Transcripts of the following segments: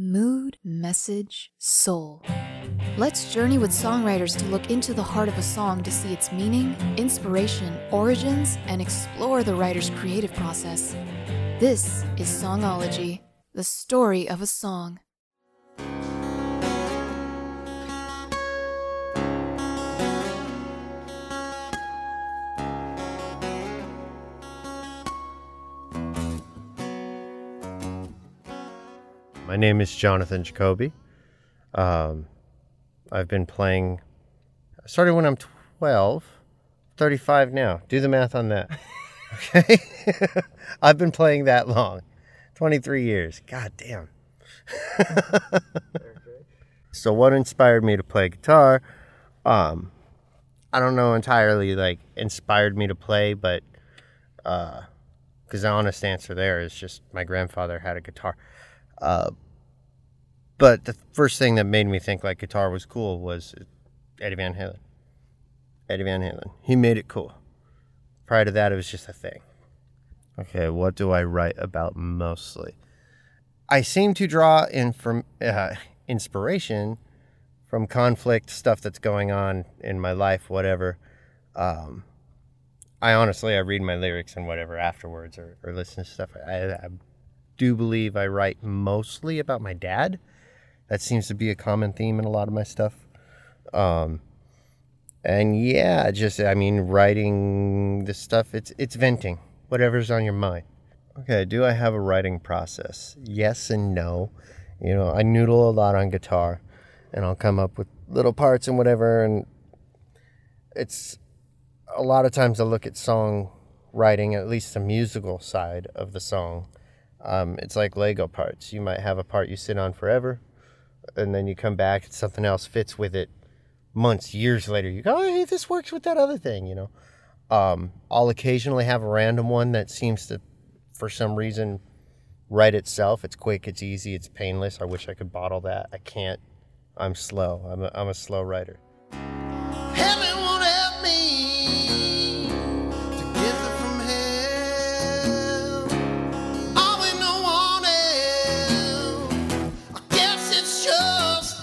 Mood, message, soul. Let's journey with songwriters to look into the heart of a song to see its meaning, inspiration, origins, and explore the writer's creative process. This is Songology, the story of a song. My name is Jonathan Jacoby. Um, I've been playing, I started when I'm 12, 35 now. Do the math on that. Okay? I've been playing that long 23 years. God damn. so, what inspired me to play guitar? Um, I don't know entirely like inspired me to play, but because the honest answer there is just my grandfather had a guitar. Uh, but the first thing that made me think like guitar was cool was Eddie Van Halen. Eddie Van Halen. He made it cool. Prior to that, it was just a thing. Okay, what do I write about mostly? I seem to draw in from uh, inspiration from conflict, stuff that's going on in my life, whatever. Um, I honestly, I read my lyrics and whatever afterwards or, or listen to stuff. I, I do believe I write mostly about my dad. That seems to be a common theme in a lot of my stuff. Um, and yeah, just I mean, writing this stuff. It's it's venting whatever's on your mind. Okay, do I have a writing process? Yes and no. You know, I noodle a lot on guitar, and I'll come up with little parts and whatever. And it's a lot of times I look at song writing, at least the musical side of the song. Um, it's like Lego parts. You might have a part you sit on forever, and then you come back and something else fits with it months, years later. You go, oh, hey, this works with that other thing, you know. Um, I'll occasionally have a random one that seems to, for some reason, write itself. It's quick, it's easy, it's painless. I wish I could bottle that. I can't. I'm slow. I'm a, I'm a slow writer.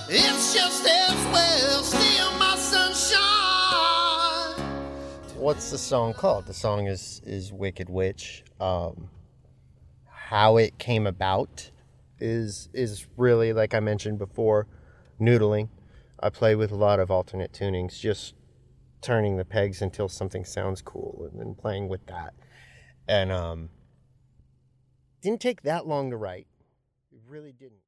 It's just as well. My sunshine. What's the song called? The song is is Wicked Witch. Um, how it came about is is really like I mentioned before, noodling. I play with a lot of alternate tunings, just turning the pegs until something sounds cool, and then playing with that. And um, didn't take that long to write. It really didn't.